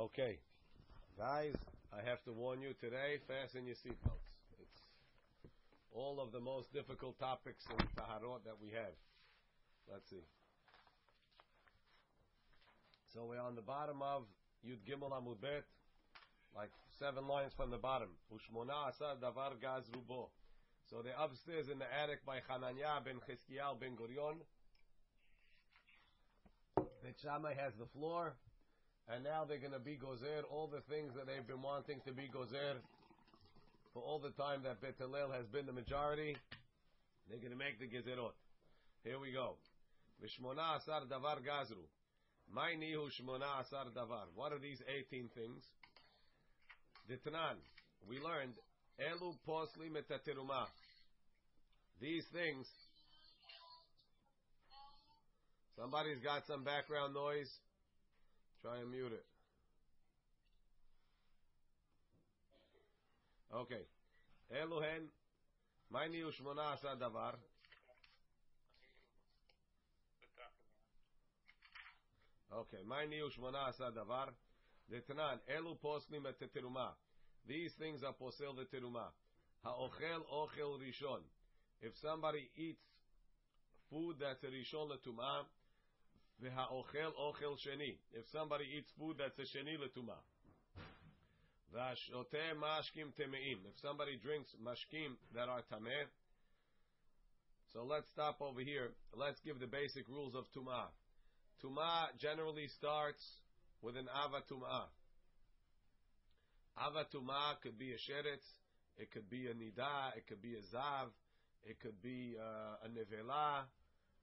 Okay, guys, I have to warn you today, fasten your seatbelts. It's all of the most difficult topics in Taharot that we have. Let's see. So we're on the bottom of Yud Gimel Amud Bet, like seven lines from the bottom. Ushmona Asar Davar Gaz Rubo. So they're upstairs in the attic by Hananya ben Chizkiyahu ben Gurion. Bet Shammai has the floor and now they're going to be gozer all the things that they've been wanting to be gozer for all the time that Bet Hillel has been the majority. They're going to make the gezerot. Here we go. Vishmona asar davar gazru. My nihu shmona asar davar. What are these 18 things? Ditran. We learned elu posli metatiruma. These things. Somebody's got some background noise. Try and mute it. Okay. Eluhen, Maini Ushmona Asa Davar. Okay. Maini Ushmona Asa Davar. Detnan, Elu Poslim et Teruma. These things are posel the teruma. Ha'ochel ochel rishon. If somebody eats food that's a rishon letumah, V'ha'ochel ochel sheni. If somebody eats food that's a sheni letuma. V'ha'shoteh mashkim temeim. If somebody drinks mashkim that are tameh. So let's stop over here. Let's give the basic rules of tumah. Tumah generally starts with an ava tumah. Ava tumah could be a sheretz, it could be a nida, it could be a zav, it could be uh, a nevela.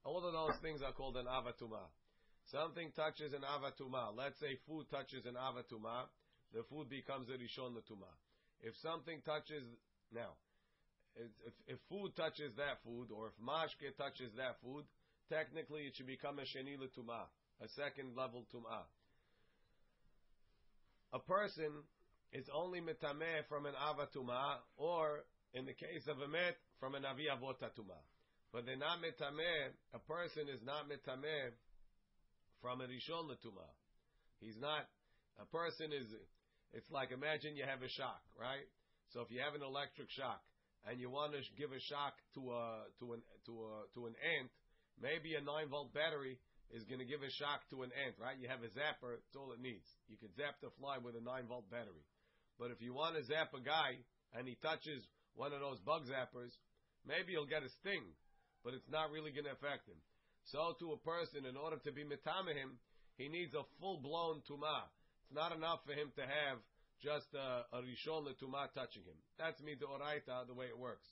All of those things are called an ava tumah. Something touches an avatuma. Let's say food touches an avatuma. The food becomes a rishon latuma. If something touches now, if, if food touches that food, or if mashke touches that food, technically it should become a sheni latuma, a second level tuma. A person is only metameh from an avatuma, or in the case of a met, from an avi. But they're not metameh. A person is not metameh from a Rishon Latuma. He's not, a person is, it's like imagine you have a shock, right? So if you have an electric shock and you want to give a shock to a, to an, to a, to an ant, maybe a 9 volt battery is going to give a shock to an ant, right? You have a zapper, it's all it needs. You can zap the fly with a 9 volt battery. But if you want to zap a guy and he touches one of those bug zappers, maybe he'll get a sting, but it's not really going to affect him. So to a person, in order to be mitamehim, he needs a full blown tuma. It's not enough for him to have just a, a rishon tuma touching him. That's me the oraita, the way it works.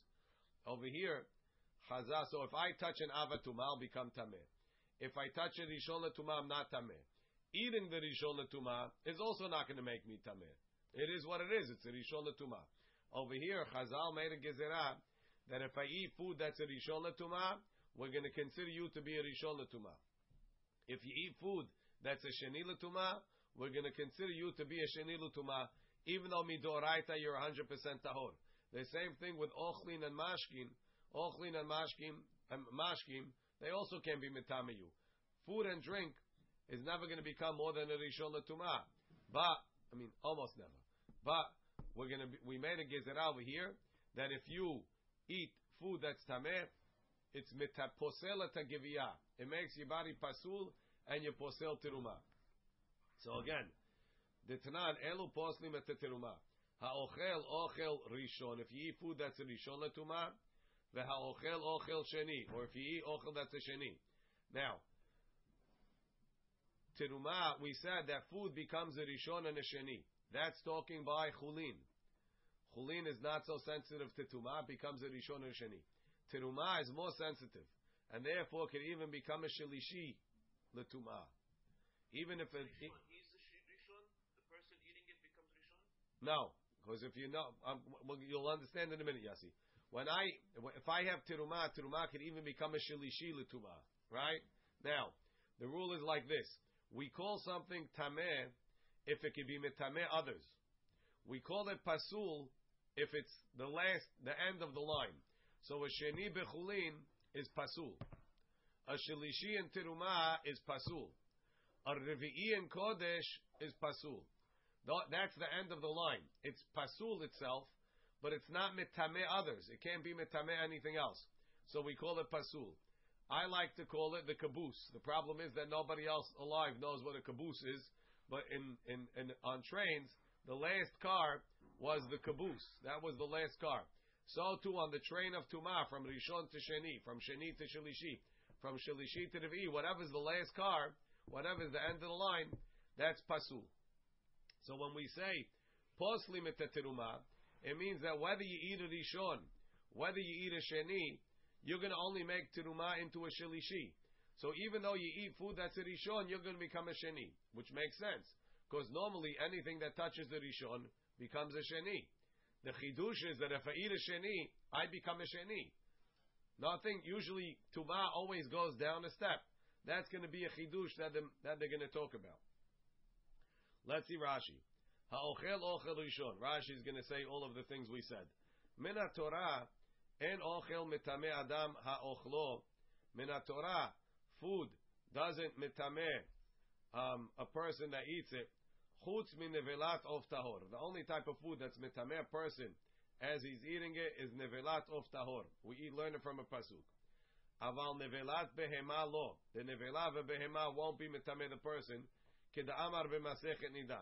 Over here, chazah. So if I touch an avatuma, I'll become tameh. If I touch a rishon tuma, I'm not tameh. Eating the rishon tuma is also not going to make me tameh. It is what it is. It's a rishon tuma. Over here, Chazal made a gezerah that if I eat food that's a rishon tuma, we're going to consider you to be a Rishon Latuma. If you eat food that's a Sheni Latuma, we're going to consider you to be a Sheni Latuma, even though Midoraita you're 100% Tahor. The same thing with Ochlin and Mashkin. Ochlin and Mashkim, and Mashkim, they also can be Mitamiyu. Food and drink is never going to become more than a Rishon Latuma. But, I mean, almost never. But, we're going to be, we made a gezerah over here that if you eat food that's tameh, it's metaposel giviyah. It makes your body pasul and you posel teruma. So again, the Tanan elu poslim et. Ha'ochel ochel rishon. If you eat food that's a rishon letuma, the ha'ochel ochel sheni. Or if you eat ochel that's a sheni. Now, teruma, we said that food becomes a rishon and a sheni. That's talking by chulin. Chulin is not so sensitive to tuma, becomes a rishon and a sheni. Teruma is more sensitive, and therefore can even become a shelishi letuma. Even if it, Rishon, he's the rishon. The person eating it becomes rishon. no, because if you know, um, well, you'll understand in a minute, Yasi. When I, if I have teruma, teruma can even become a shelishi letuma. Right now, the rule is like this: we call something tameh if it can be metameh others. We call it pasul if it's the last, the end of the line. So a sheni bechulin is pasul. A shelishi in teruma is pasul. A revi'i in kodesh is pasul. That's the end of the line. It's pasul itself, but it's not mitame others. It can't be mitame anything else. So we call it pasul. I like to call it the caboose. The problem is that nobody else alive knows what a caboose is. But in, in, in on trains, the last car was the caboose. That was the last car. So too on the train of Tuma from Rishon to Sheni, from Sheni to Shalishi, from Shalishi to Revi, is the last car, whatever is the end of the line, that's pasul. So when we say posli teruma, it means that whether you eat a Rishon, whether you eat a Sheni, you're going to only make teruma into a Shalishi. So even though you eat food that's a Rishon, you're going to become a Sheni, which makes sense. Because normally anything that touches the Rishon becomes a Sheni. The chidush is that if I eat a sheni, I become a sheni. Nothing. Usually, tuma always goes down a step. That's going to be a chidush that, them, that they're going to talk about. Let's see Rashi. Ha'ochel ochel rishon. Rashi is going to say all of the things we said. Min Torah en ochel mitame adam ha'ochlo. Min Torah, food doesn't mitame um, a person that eats it Chutz min nevelat of tahor. The only type of food that's mitameh a person as he's eating it is nevelat of tahor. We eat, learn it from a pasuk. Aval nevelat behema lo. The nevelat behema won't be mitameh the person. Keda amar b'masechet nida.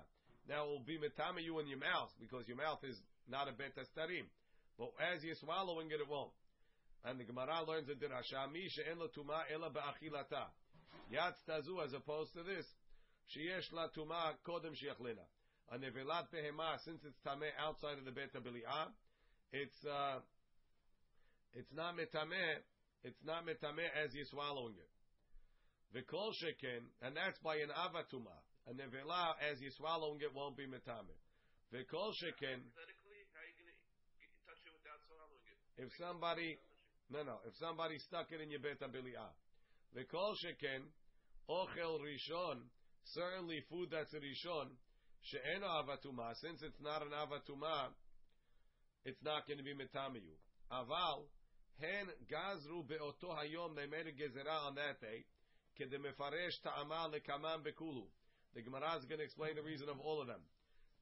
Now it will be mitameh you in your mouth because your mouth is not a bet. But as you're swallowing it, it won't. And the Gemara learns in Dirasha, Mi she'en lo tuma ela ba'achilata. Yatz tazu, as opposed to this, Sheyesh la tuma kodem sheyachlina. A nevelat behema, since it's tameh outside of the bet bili'ah, it's uh, it's not metameh. It's not metameh as you're swallowing it. V'kol sheken, and that's by an avatuma. A nevela as you're swallowing it won't be metameh. V'kol sheken. Hypothetically, how are you going to touch it without swallowing it? If somebody, no, no, if somebody stuck it in your bet bili'ah, v'kol sheken, ochel rishon certainly food that's rishon, she'ena avatuma, since it's not an avatuma, it's not going to be metamiyu. Aval, hen gazru be'oto hayom, they made a gezerah on that day, kedemefaresh ta'ama lekamam bekulu. The Gemara is going to explain the reason of all of them.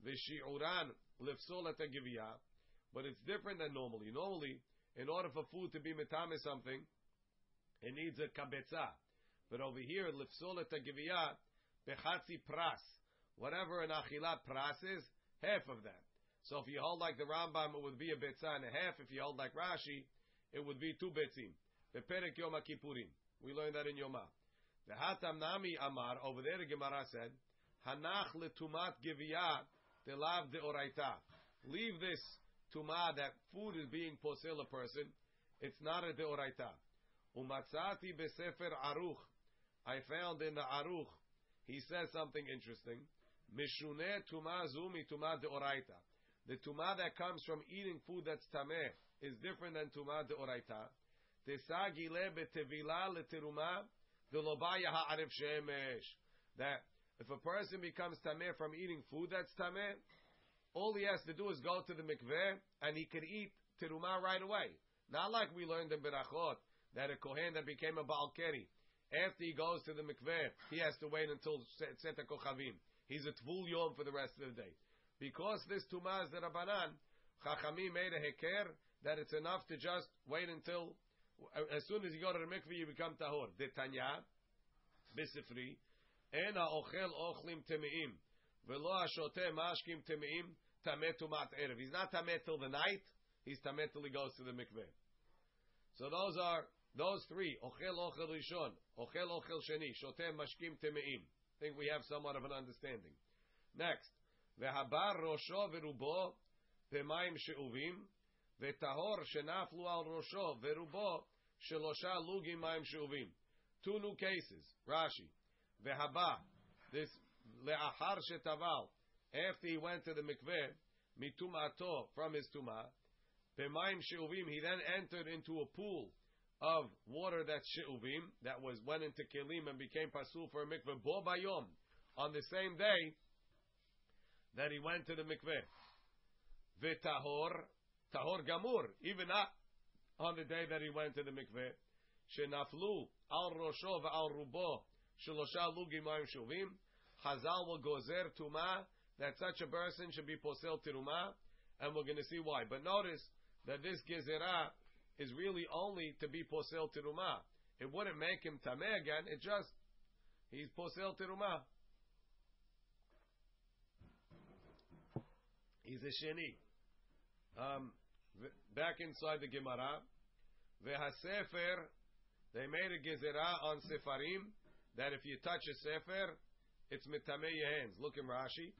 V'shi'uran lifsol et but it's different than normally. Normally, in order for food to be metame something, it needs a kabetza. But over here, lifsol et bechatzi pras. Whatever an achilat pras is, half of that. So if you hold like the Rambam, it would be a betzah and a half. If you hold like Rashi, it would be two betzim. The perek Yom Kippurim. We learned that in Yoma. The Hatam Nami Amar, over there the Gemara said, Hanach letumat giviyah telav deoraita. Leave this tuma that food is being posel a person. It's not a deoraita. Umatzati besefer aruch. I found in the aruch he says something interesting. Mishune tuma zumi tuma deoraita. The tuma that comes from eating food that's tameh is different than tuma deoraita. Tesagile betevila leteruma delobaya ha'arif shemesh. That if a person becomes tameh from eating food that's tameh, all he has to do is go to the mikveh and he can eat teruma right away. Not like we learned in Berachot that a kohen that became a balkeri after he goes to the mikveh, he has to wait until Seta Kochavim. He's a Tvul Yom for the rest of the day. Because this Tumah is the Rabbanan, Chachamim made a heker that it's enough to just wait until, uh, as soon as you go to the mikveh, you become Tahor. The Tanya, Bisifri, En ha'ochel ochlim temeim, velo ha'shoteh mashkim temeim, tameh tumat erev. He's not tameh till the night, he's tameh till he goes to the mikveh. So those are those three, ochel ochel rishon, ochel ochel sheni, shotem mashkim temeim. think we have somewhat of an understanding. Next, vehabar rosho verubo b'mayim she'uvim, ve'tahor shenaflu al rosho verubo shelosha lugim mayim she'uvim. Two new cases. Rashi, vehaba, this le'achar shetaval, after he went to the mikveh, mitumato from his tumah, b'mayim she'uvim, he then entered into a pool of water that's she'uvim, that was went into kelim and became pasul for a mikveh bo bayom, on the same day that he went to the mikveh. V'tahor, tahor gamur, even on the day that he went to the mikveh. Shenaflu al rosho al rubo shelosha lugim mayim shuvim. Chazal will gozer tuma that such a person should be posel tiruma, and we're going to see why. But notice that this gezerah is really only to be posel tiruma. It wouldn't make him tameh again. It just he's posel tiruma. He's a sheni. Um, back inside the Gemara, sefer, they made a gezerah on sefarim that if you touch a sefer, it's mitameh your hands. Look in Rashi.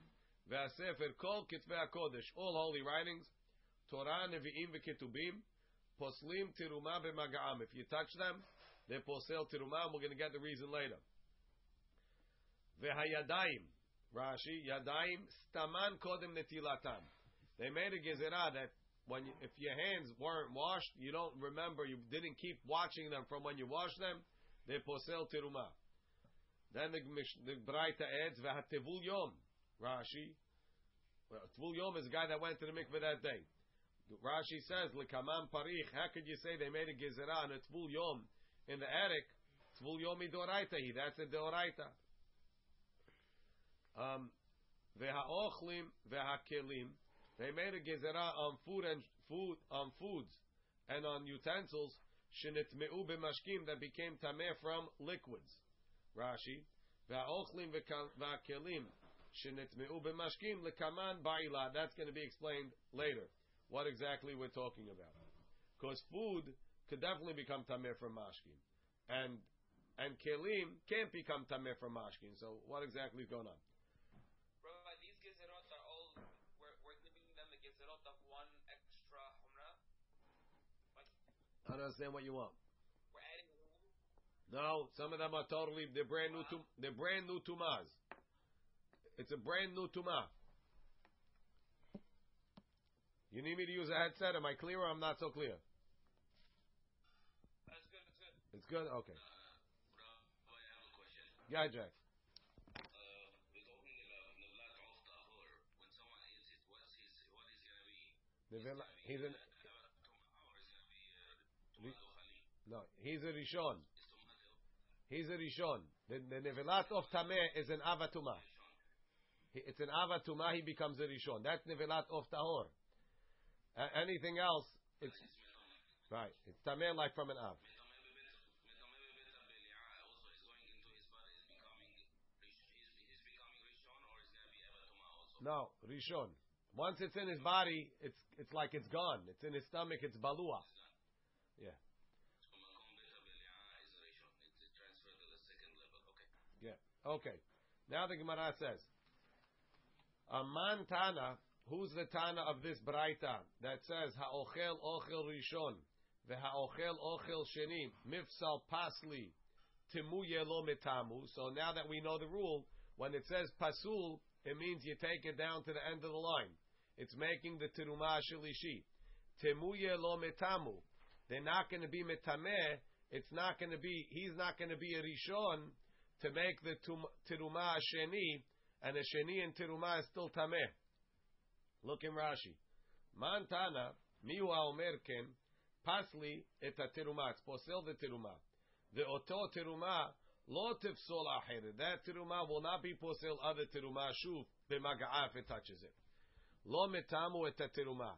Ve'asefer kol kitvei kodesh, all holy writings, Torah, Nevi'im, ve'ketubim, poslim tiruma b'maga'am. If you touch them, they posel tiruma, we're going to get the reason later. Ve'hayadayim, Rashi, yadayim, staman kodem netilatam. They made a gezerah that when you, if your hands weren't washed, you don't remember, you didn't keep watching them from when you washed them, they posel tiruma. Then the, the Braita adds, v'hatevul yom, Rashi. Well, yom is the guy that went to the mikveh that day. Rashi says, "Lekaman parich." How could you say they made a gezerah on a tvul yom in the attic? Tvul yom idoraita. That's a doraita. Um, vehaochlim vehakelim. They made a gezerah on food and food on foods and on utensils. Shenitmeu b'mashkim that became tameh from liquids. Rashi. Vehaochlim vehakelim shenitmeu b'mashkim lekaman ba'ila. That's going to be explained later what exactly we're talking about. Because food could definitely become tamir from mashkin, and and kelim can't become tamir from mashkin. So what exactly is going on? Rabbi, these gezerot are all we're, we're giving them the gezerot of one extra humrah. I don't understand what you want. We're adding. No, some of them are totally they're brand new to they're brand new tumas. It's a brand new tumah. You need me to use a headset? Am I clear or I'm not so clear? That's good. That's good. It's good? Okay. Uh, I have a question. Yeah, Jack. Uh, regarding the Nevlat of Tahor, when someone eats it, what's his, what is going to be? Nevela- He's an, Or is going to be uh, Khali? no, he's a Rishon. He's a Rishon. The, the Nevelat of Tameh is an Avatuma. It's an Avatuma, he becomes a Rishon. That's Nevelat of Tahor. A- anything else, it's, right, it's Tameh like from an Av. Metameh bebet- Metameh bebet Abeliah also is going into his body, is becoming, Rish- he's, he's becoming Rishon or is going to be Avatuma also? No, Rishon. Once it's in his body, it's it's like it's gone. It's in his stomach, it's Balua. Yeah. So Makom bet Abeliah is Rishon. It's transferred to the second level. Okay. Yeah. Okay. Now the Gemara says, a man Tana, who's the Tana of this Braita that says, Ha'ochel ochel rishon, ve'ha'ochel ochel sheni, mifsal pasli, timuye lo mitamu. So now that we know the rule, when it says pasul, it means you take it down to the end of the line. It's making the tirumah shilishi. Timuye lo mitamu. They're not going to be mitameh. It's not going to be, he's not going to be a rishon to make the tirumah sheni, and a sheni and tirumah is still tameh. Look in Rashi. Mantana, miwa omer ken, pasli et tirumah. It's posel the tirumah. The oto tirumah, lo tifsol achirid. That tirumah will not be posel other tirumah shuv, b'maga'a if it touches it. Lo metamu et tirumah.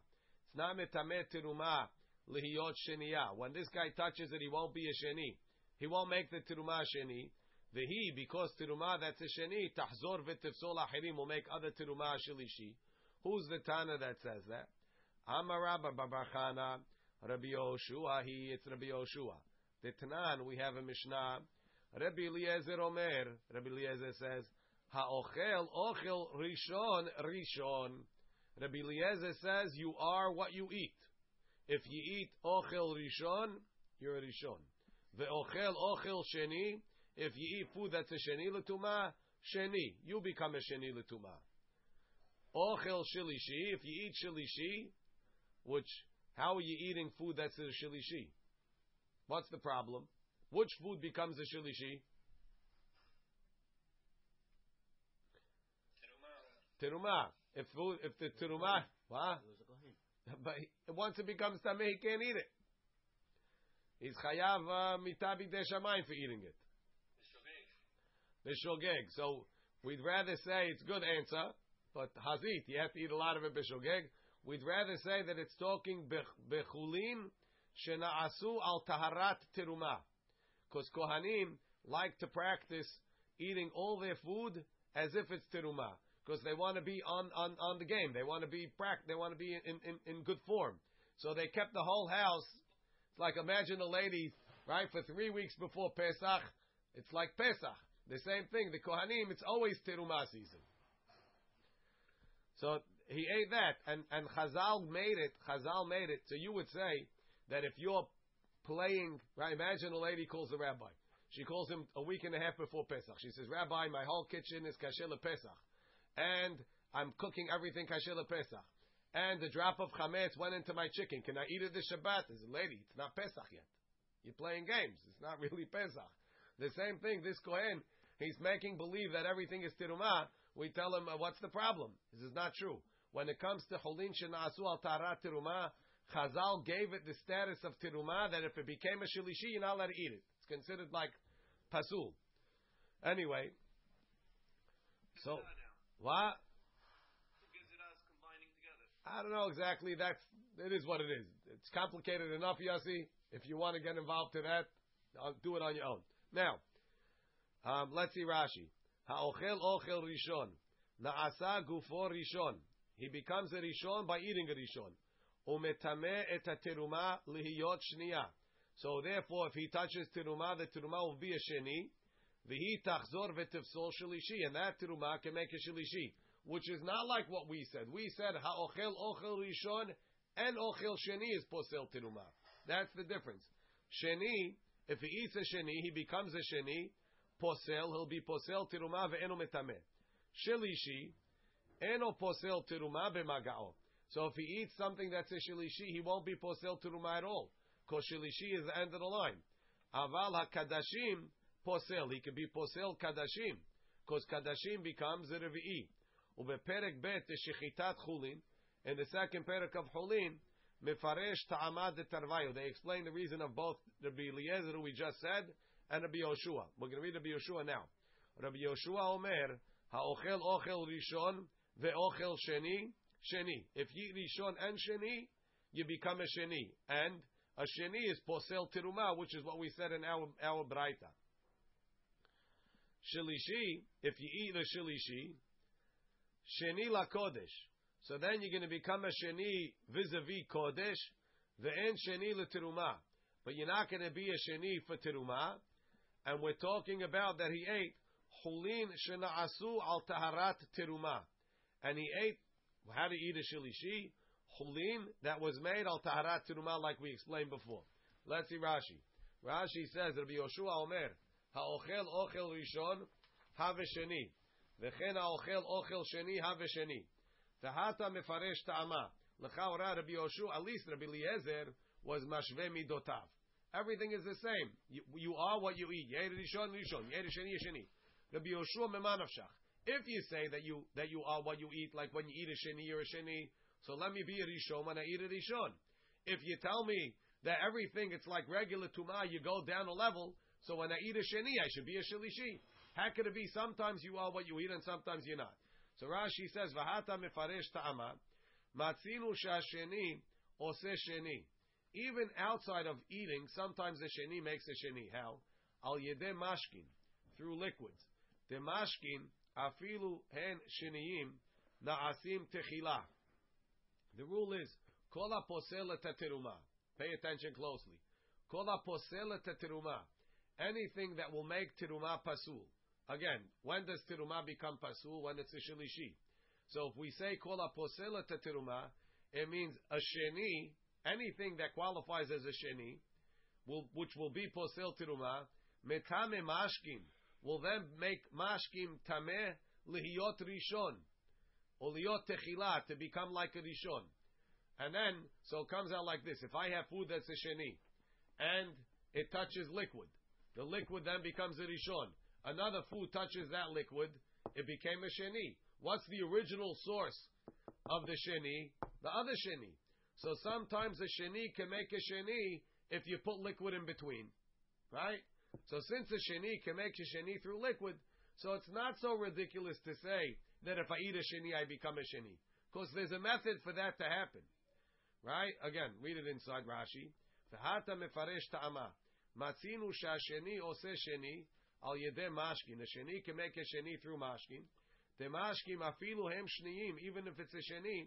It's not metameh tirumah lihiyot sheniya. When this guy touches it, he won't be a sheni. He won't make the tirumah sheni. The he, because tirumah that's a sheni, tahzor v'tifsol achirim will make other tirumah shilishi. Who's the Tana that says that? Amarabba Babachana, Rabbi Yoshua, he, it's Rabbi Yoshua. The Tanan, we have a Mishnah. Rabbi Eliezer Omer, Rabbi Eliezer says, Ha'ochel, ochel, rishon, rishon. Rabbi Eliezer says, you are what you eat. If you eat ochel rishon, you're a rishon. The ochel, ochel sheni, if you eat food that's a sheni l'tuma, sheni, you become a sheni l'tuma. Ochel shilishi, if you eat shilishi, which, how are you eating food that's a shilishi? What's the problem? Which food becomes a shilishi? Teruma. If food, if the teruma, what? But he- once it becomes tameh, he can't eat it. He's chayav uh, mitabi deshamayim for eating it. The The shogeg. shogeg. So we'd rather say it's good answer. But hazit, you have to eat a lot of it b'shogeg. We'd rather say that it's talking bech- bechulin shena'asu al taharat teruma. Because Kohanim like to practice eating all their food as if it's teruma. Because they want to be on, on, on the game. They want to be prac- they want to be in, in, in good form. So they kept the whole house. It's like imagine a lady, right, for three weeks before Pesach. It's like Pesach. The same thing. The Kohanim, it's always teruma season. So he ate that, and and Chazal made it. Chazal made it. So you would say that if you're playing, right? Imagine a lady calls the rabbi. She calls him a week and a half before Pesach. She says, Rabbi, my whole kitchen is kasher Pesach, and I'm cooking everything kasher Pesach. And the drop of chametz went into my chicken. Can I eat it this Shabbat? Said, lady, it's not Pesach yet. You're playing games. It's not really Pesach. The same thing. This Kohen, he's making believe that everything is tirumah. We tell him, uh, what's the problem? This is not true. When it comes to holin shenasu al tarat tirumah, Chazal gave it the status of tirumah that if it became a shilishi, you're not allowed to eat it. It's considered like pasul. Anyway, so what? I don't know exactly. That's it is what it is. It's complicated enough, Yossi. If you want to get involved to that, I'll do it on your own. Now, um, let's see Rashi. Ha'ochel ochel rishon. Na'asa gufo rishon. He becomes a rishon by eating a rishon. Umetame et teruma lihiyot shniya. So therefore, if he touches teruma, the teruma will be a sheni. V'hi tachzor v'tifsol shalishi. And that teruma can make a shalishi. Which is not like what we said. We said ha'ochel ochel rishon and ochel sheni is posel teruma. That's the difference. Sheni, if he eats a sheni, he becomes a sheni. Posel, he'll be posel teruma ve'eno metame. Shilishi, eno posel teruma b'magao. So if he eats something that's a shelishi, he won't be posel teruma at all. Because shelishi is the end of the line. Aval hakadashim posel. He can be posel kadashim. Because kadashim becomes a revi'i. Ubeperek bet shechitat chulin. In the second perek of chulin, mefaresh ta'amad de tarvayu. They explain the reason of both the Eliezer, we just said, and Rabbi Yoshua. We're going to read Rabbi Yoshua now. Rabbi Yoshua Omer, ha'ochel ochel rishon ve'ochel sheni, sheni. If you eat rishon and sheni, you become a sheni. And a sheni is posel teruma, which is what we said in our, our braita. Shilishi, if you eat a shilishi, sheni la kodesh. So then you're going to become a sheni vis-a-vis kodesh, the en sheni la teruma. But you're not going to be a sheni for teruma And we're talking about that he ate hulin shena'asu al taharat teruma. And he ate, how to eat a shilishi? Hulin that was made al taharat teruma like we explained before. Let's see Rashi. Rashi says, Rabbi Yoshua Omer, ha'ochel ochel rishon, have sheni. וכן האוכל אוכל שני, הווה שני. והתה מפרש טעמה. לכאורה רבי יהושע, at least Rabbi Eliezer, was mashve midotav. Everything is the same. You, you are what you eat. Rishon, rishon. Sheni, sheni. Rabbi Yoshua. If you say that you that you are what you eat, like when you eat a sheni or a sheni, so let me be a rishon when I eat a rishon. If you tell me that everything it's like regular tuma, you go down a level. So when I eat a sheni, I should be a shalishi. How could it be sometimes you are what you eat and sometimes you're not? So Rashi says, "V'hata mefaresh ta'ama, matzinu shasheni ose sheni." Even outside of eating, sometimes the sheni makes a sheni. How? Al yedeh mashkin, through liquids. The mashkin afilu hen sheniyim na'asim techila. The rule is kol posel teruma. Pay attention closely. Kol posel teruma. Anything that will make teruma pasul. Again, when does teruma become pasul? When it's a shilishi. So if we say kol posel teruma, it means a sheni, anything that qualifies as a sheni, will, which will be posel teruma, metame mashkin, will then make mashkim tameh lihiyot rishon, or techila, to become like a rishon. And then, so it comes out like this. If I have food that's a sheni, and it touches liquid, the liquid then becomes a rishon. Another food touches that liquid, it became a sheni. What's the original source of the sheni? The other sheni. So sometimes a sheni can make a sheni if you put liquid in between. Right? So since a sheni can make a sheni through liquid, so it's not so ridiculous to say that if I eat a sheni, I become a sheni. Because there's a method for that to happen. Right? Again, read it inside Rashi. V'hata mefaresh ta'ama. Matzinu shasheni ose sheni al yedeh mashkin. A sheni can make a sheni through mashkin. The mashkim afilu hem shniyim. Even if it's a sheni,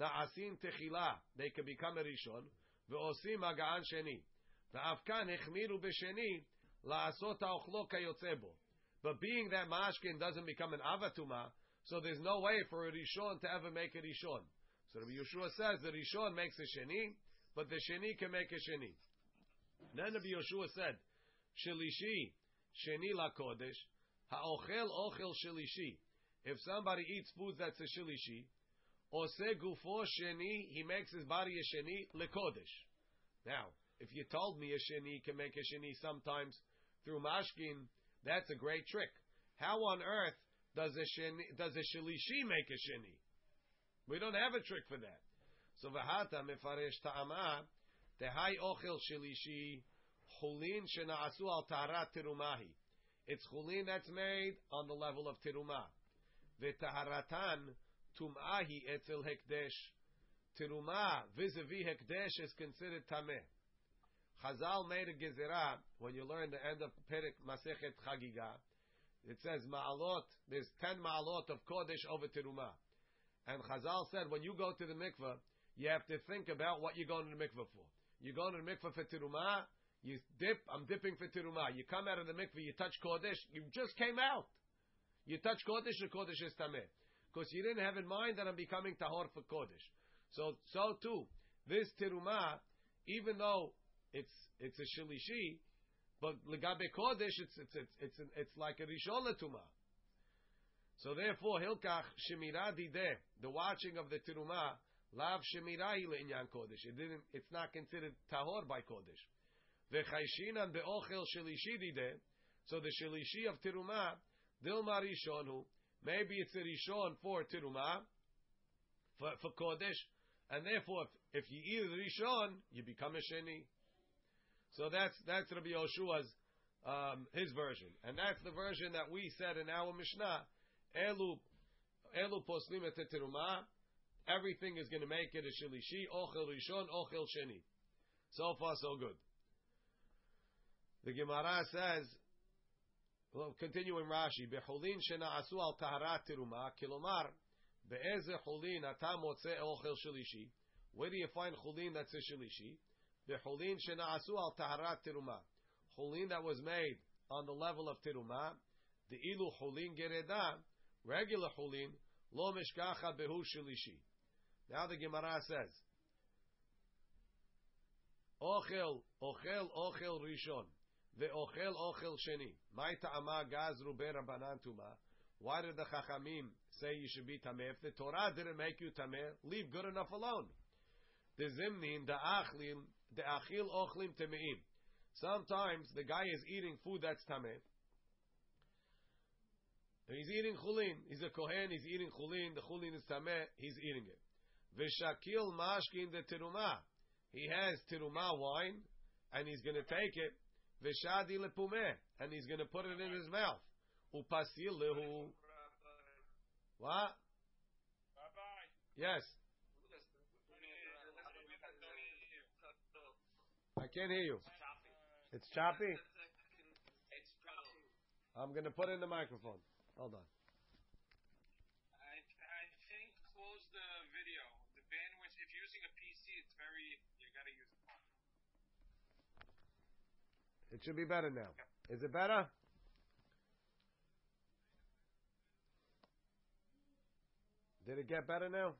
na'asin techila. They can become a rishon. Ve'osim aga'an sheni. Ve'afkan hechmiru b'sheni la'asot ha'ochlo kayotze bo. But being that mashkin doesn't become an avatuma, so there's no way for a rishon to ever make a rishon. So Rabbi Yoshua says the rishon makes a sheni, but the sheni can make a sheni. Then Rabbi Yoshua said, shelishi sheni la kodesh ha'ochel ochel shelishi. If somebody eats food that's a shelishi, ose gufo sheni, he makes his body a sheni lekodesh. Now, if you told me a sheni can make a sheni sometimes through mashkin, that's a great trick. How on earth does a sheni, does a shelishi make a sheni? We don't have a trick for that. So v'hata mefaresh ta'ama tehai ochel shelishi chulin shena'asu al taharat tirumahi. It's chulin that's made on the level of tirumah. V'taharatan tum'ahi etzel hekdesh. Tirumah vis-a-vis hekdesh is considered tameh. Chazal made a gezerah when you learn the end of Perik Masechet Chagiga. It says ma'alot. There's ten ma'alot of kodesh over tirumah. And Chazal said when you go to the mikveh, you have to think about what you're going to the mikveh for. You're going to the mikveh for tirumah. You dip. I'm dipping for tirumah. You come out of the mikveh. You touch kodesh. You just came out. You touch kodesh. The kodesh is tameh because you didn't have in mind that I'm becoming tahor for kodesh. So so too this tirumah, even though it's it's a shilishi, but legabe kodesh, it's it's it's it's, it's like a rishon letuma. So therefore, hilkach shemira dideh, the watching of the tirumah, lav shemira inyan kodesh. It didn't. It's not considered tahor by kodesh. V'chayshinan beochel shilishi dideh. So the shilishi of tirumah, dilma rishonu. Maybe it's a rishon for tirumah, for, for kodesh, and therefore, if, if you eat rishon, you become a sheni. So that's that's Rabbi Yoshua's um, his version, and that's the version that we said in our Mishnah. Elu elu poslim et teruma. Everything is going to make it a shilishi, ochel rishon, ochel sheni. So far, so good. The Gemara says, well, continuing Rashi, behulin shena asu al taharat teruma, kilomar, be'eze hulin ata motze ochel shilishi. Where do you find chulin that's a shilishi? The chulin shenaasu al taharat tiruma. Chulin that was made on the level of tiruma. The ilu chulin gereda. Regular chulin. Lo mishkacha behu shilishi. Now the Gemara says. Ochel, ochel, ochel rishon. Ve'ochel, ochel sheni. Mai ta'ama berabanan tuma. Why did the Chachamim say you should be tameh? If the Torah didn't make you tameh, leave good enough alone. The zimnin, the achlim, the achil ochlim temeim. Sometimes the guy is eating food that's tameh. He's eating chulin. He's a kohen. He's eating chulin. The chulin is tameh. He's eating it. V'shakil mashkin the tiruma. He has tiruma wine, and he's going to take it. Lepumeh, and he's going to put it in his mouth. What? Yes. I can't hear you. It's choppy. It's choppy. I'm going to put in the microphone. Hold on. I, I think close the video. The bandwidth, if you're using a PC, it's very, you gotta use a phone. It should be better now. Is it better? Did it get better now?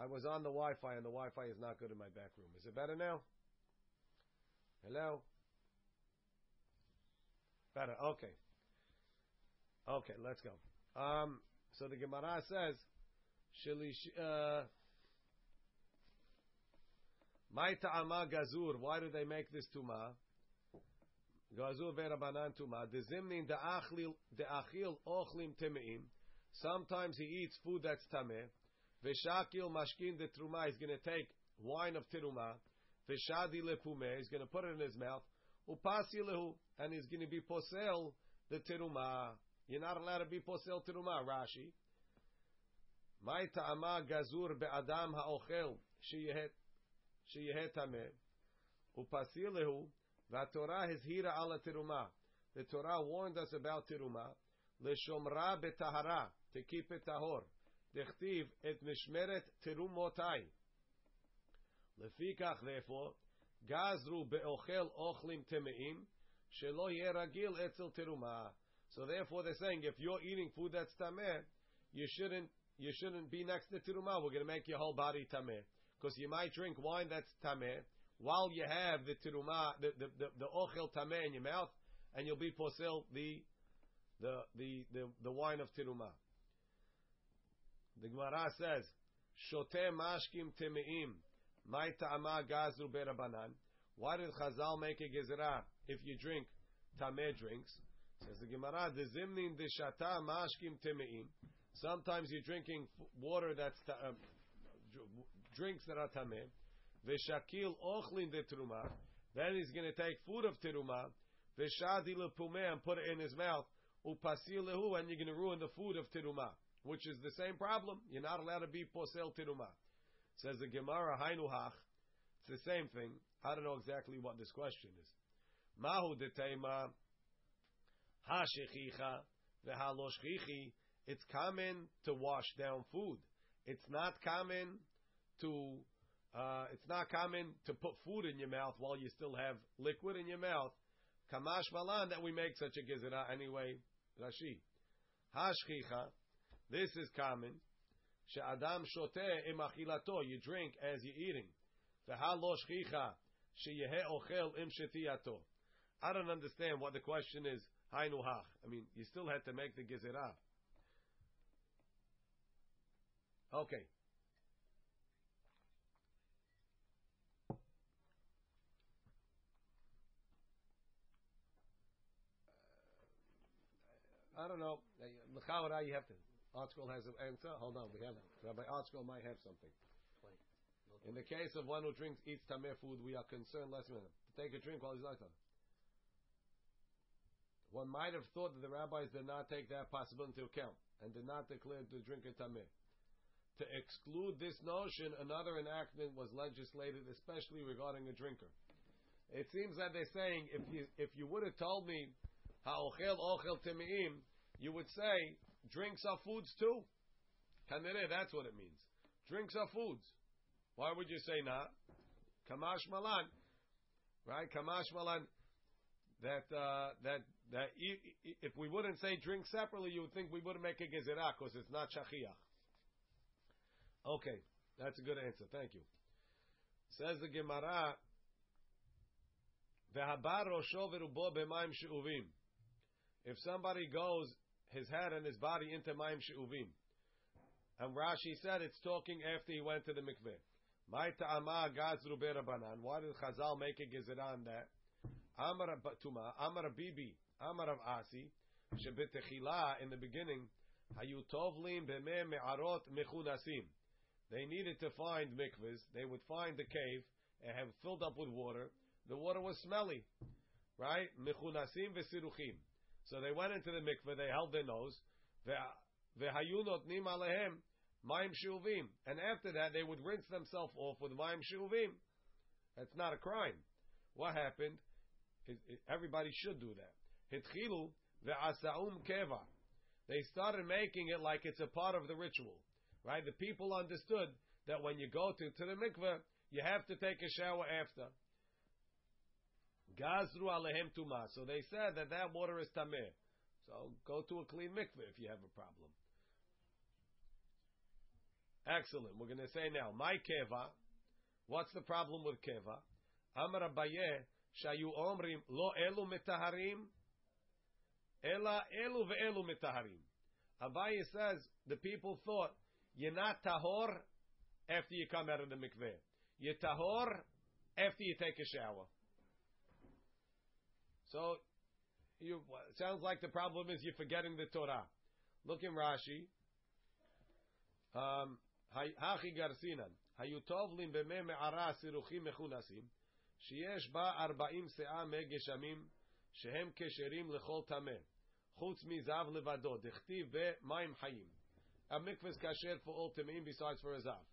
I was on the Wi-Fi, and the Wi-Fi is not good in my back room. Is it better now? Hello. Better. Okay. Okay, let's go. Um, so the Gemara says, "Shilish." Uh, my ta'ama gazur. Why do they make this tuma? Gazur verabanan tuma. The zimnin the achil the achil ochlim temeim. Sometimes he eats food that's tameh. Veshakil mashkin the truma. He's going to take wine of tiruma. Veshadi lepumeh. He's going to put it in his mouth. Upasi lehu, and he's going to be posel the tiruma. you're not allowed to be posel teruma. Rashi. My ta'ama gazur be'adam ha'ochel sheyehet The Torah warned us about teruma leshomra betahara to keep it tahor. Dechtiv et mishmeret terumotai. Lefikach therefore gazru be'ochel ochlim temeim shelo yeh ragil etzel teruma. So therefore they're saying if you're eating food that's tameh, you shouldn't you shouldn't be next to teruma. We're going to make your whole body tameh because you might drink wine that's tameh while you have the teruma, the the the, the ochel tameh in your mouth, and you'll be posel the the the the, the wine of teruma. The Gemara says, "Shote mashkim temeim, my ta'ama gazru berabanan." Why did Chazal make a gezerah if you drink tameh drinks? Says the Gemara, "The zimnin deshata mashkim temeim." Sometimes you're drinking water that's uh, drinks that are tameh. Veshakil ochlin de teruma. Then he's going to take food of teruma. Veshadi lepumeh and put it in his mouth. Upasil lehu, and you're going to ruin the food of teruma, which is the same problem. You're not allowed to be posel teruma. Says the Gemara, hainu. It's the same thing. I don't know exactly what this question is. Mahu de tema ha shechicha v'haloshchichi. It's common to wash down food. It's not common to uh, it's not common to put food in your mouth while you still have liquid in your mouth. Kamash malan that we make such a gezerah anyway. Rashi. Hashchicha. This is common. She'adam shoteh imachilato. You drink as you're eating. V'halo shchicha. She'yehe ochel im shetiyato. I don't understand what the question is. I mean, you still had to make the gezerah. Okay. I don't know. L'chavara, you have to. ArtScroll has an answer. Hold on, we have Rabbi ArtScroll might have something. In the case of one who drinks, eats tameh food, we are concerned less minute to take a drink while he's lighter. One might have thought that the rabbis did not take that possibility into account and did not declare the drinker tameh. To exclude this notion, another enactment was legislated, especially regarding a drinker. It seems that they're saying if you if you would have told me ha'ochel ochel temeim, you would say drinks are foods too. Kanere, that's what it means. Drinks are foods. Why would you say not? Kamash malan, right? Kamash malan. That uh, that that if we wouldn't say drink separately, you would think we wouldn't make a gezerah because it's not shachiach. Okay, that's a good answer. Thank you. Says the Gemara. If somebody goes his head and his body into mayim she'uvim, and Rashi said it's talking after he went to the mikveh. Gazru. Why did Chazal make a gezerah on that? Amar Tuma, Amar Bibi, Amar of Asi, in the beginning, Hayu tovlim b'meh me'arot mechunasim. They needed to find mikvahs. They would find the cave and have filled up with water. The water was smelly, right? Mechunasim v'siruchim. So they went into the mikvah. They held their nose. Ve'hayu notnim alehem mayim shuvim. And after that, they would rinse themselves off with mayim shuvim. That's not a crime. What happened? Everybody should do that. Hitchilu ve'asaum keva. They started making it like it's a part of the ritual, right? The people understood that when you go to, to the mikveh, you have to take a shower after. Gazru alehem tuma. So they said that that water is tameh. So go to a clean mikveh if you have a problem. Excellent. We're going to say now, my keva. What's the problem with keva? Amar Abaye, shayu omrim lo elu metaharim, ela elu ve'elu metaharim. Abaye says the people thought you're not tahor after you come out of the mikveh. You're tahor after you take a shower. So you it sounds like the problem is you're forgetting the Torah. Look in Rashi. Um, Hachi Garsinan. היוטובלים במי מערה סירוחים מכונסים, שיש בה ארבעים שאה מי גשמים, שהם כשרים לכל טמא. chutz mizav levado, dechtiv ve'mayim hayim. A mikveh is kasher for all tamim besides for a zav.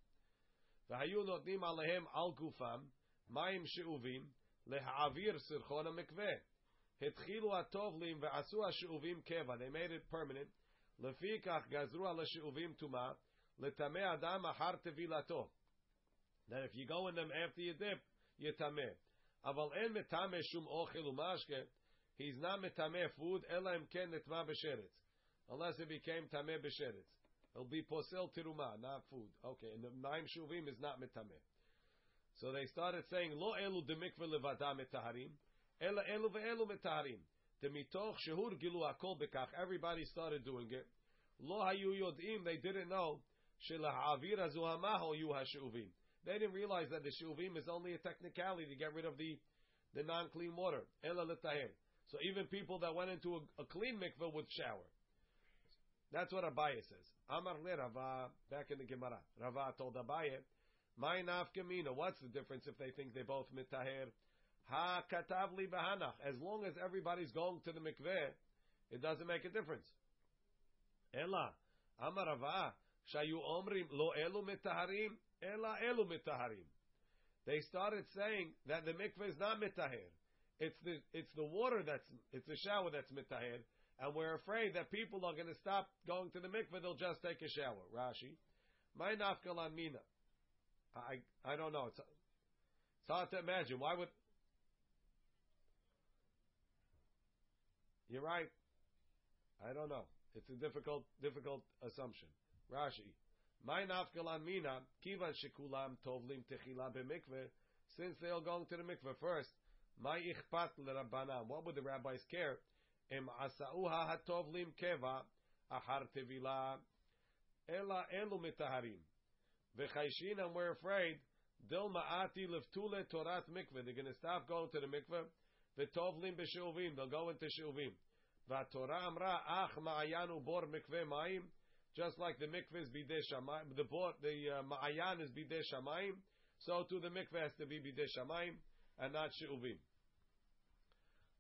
והיו נותנים עליהם על גופם מים שאובים להעביר סרחון המקווה. התחילו הטובלים ועשו השאובים קבע, they made it permanent, לפי כך גזרו על השאובים טומאה, לטמא אדם אחר טבילתו. That if you go in them after you dip, יטמא. אבל אין מטמא שום אוכל ומשקה, he's not מטמא food, אלא אם כן נטמא בשרץ. Unless it became טמא בשרץ. It'll be posel tiruma, not food. Okay, and the nine shuvim is not mitameh. So they started saying, Lo elu demikve levada mitaharim, ela elu mitaharim. Demitoch shehur gilu. Everybody started doing it. Lo hayu they didn't know, shela'avir yu hashuvim. They didn't realize that the shuvim is only a technicality to get rid of the, the non-clean water. Ela letaher. So even people that went into a, a clean mikveh would shower. That's what Abaye says. Amar le Rava, back in the Gemara. Rava told Abaye, my nafkamina, what's the difference if they think they both mitaher? Ha katav li bahanach. As long as everybody's going to the mikveh, it doesn't make a difference. Ella, Amar Rava, shayu omrim lo elu mitaharim, ella elu mitaharim. They started saying that the mikveh is not mitaher. It's the it's the water that's it's the shower that's mitaher, and we're afraid that people are going to stop going to the mikveh; they'll just take a shower. Rashi, my nafkalan mina. I I don't know. It's it's hard to imagine. Why would you're right? I don't know. It's a difficult difficult assumption. Rashi, my nafkalan mina kivan shekulam tovlim techila b'mikveh. Since they are going to the mikveh first, my ichpat l'rabbanan. What would the rabbis care? Em asauha hatovlim keva achar tevila ela elu mitaharim. And we're afraid, dil ma'ati leftule torat mikveh. They're going to stop going to the mikveh. V'tovlim b'shuvim. They'll go into shuvim. V'torah amra ach ma'ayanu bor mikveh ma'im. Just like the mikveh is bidei shamayim, the bor, the uh, ma'ayan is bidei shamayim, so too the mikveh has to be bidei shamayim and not shuvim.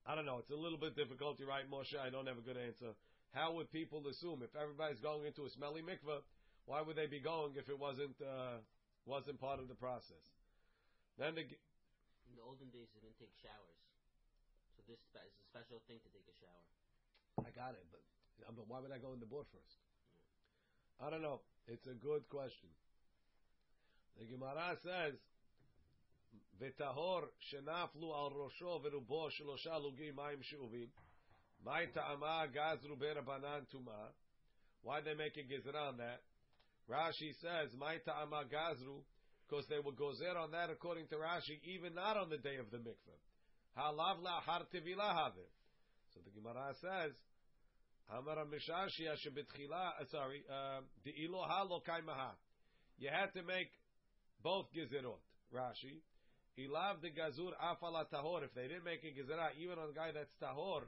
I don't know. It's a little bit difficult. You're right, Moshe. I don't have a good answer. How would people assume if everybody's going into a smelly mikveh, why would they be going if it wasn't uh, wasn't part of the process? Then the, In the olden days, they didn't take showers. This spe- is a special thing to take a shower. I got it, but uh, but why would I go in the board first? I don't know. It's a good question. The Gemara says, "V'tahor shenaflu al rosho v'rubo shelosha lugi mayim she'uvim, may ta'ama gazru berabanan tuma." Why they make a gezerah on that? Rashi says, "May ta'ama gazru," because they will gozer on that according to Rashi, even not on the day of the mikveh. Halav la'achar tevilah. So the Gemara says, Amar Mishashia shebetchila, uh, sorry, the iloha lo kaimaha. You had to make both gezerot. Rashi, ilav the gazur afala tahor. If they didn't make a gezerah, even on a guy that's tahor,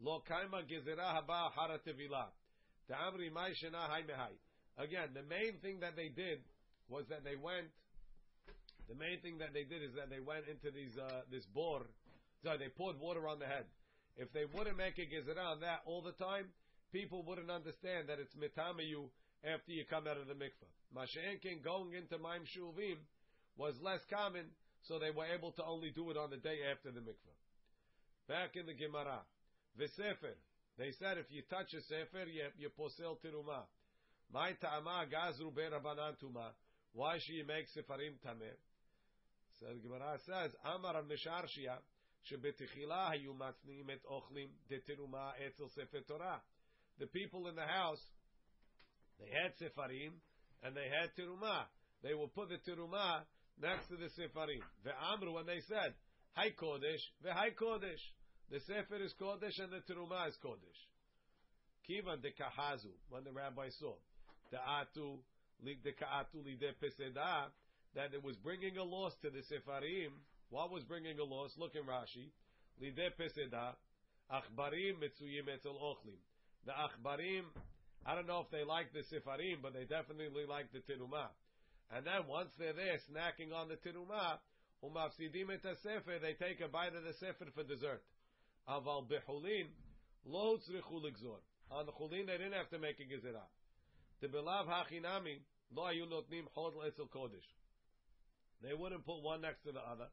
lo kaima gezerah haba hara tevila. Ta'amri mai shena hai mehai. Again, the main thing that they did was that they went. The main thing that they did is that they went into these uh, this bor. They poured water on the head. If they wouldn't make a gezerah on that all the time, people wouldn't understand that it's mitamayu after you come out of the mikveh. Masha'enkin going into Maim Shuvim was less common, so they were able to only do it on the day after the mikveh. Back in the Gemara, V'sefer, they said if you touch a sefer, you, you posel tiruma. My ta'ama gazru berabanan tuma. Why should you make sefarim tameh? So the Gemara says, Amar al-Misharshia, שבתחילה היו מצניעים את אוכלים דתרומה אצל ספר תורה. The people in the house, they had sefarim and they had teruma. They will put the teruma next to the sefarim. The amru when they said, "Hi kodesh, v'hai kodesh." The sefer is kodesh and the teruma is kodesh. Kivan de kahazu when the rabbi saw the atu the kaatu lide peseda that it was bringing a loss to the sefarim. what was bringing a loss? Look in Rashi. Peseda achbarim mitzuyim etzel ochlim. The achbarim, I don't know if they like the sifarim, but they definitely like the tiruma. And then once they're there snacking on the tiruma, umafsidim et sefer, they take a bite of the sefer for dessert. Aval behulin, Lo tzrichu ligzor. On the chulin, they didn't have to make a gezerah. The belav hachinami lo ayu notnim hod le'etzel kodesh. They wouldn't put one next to the other.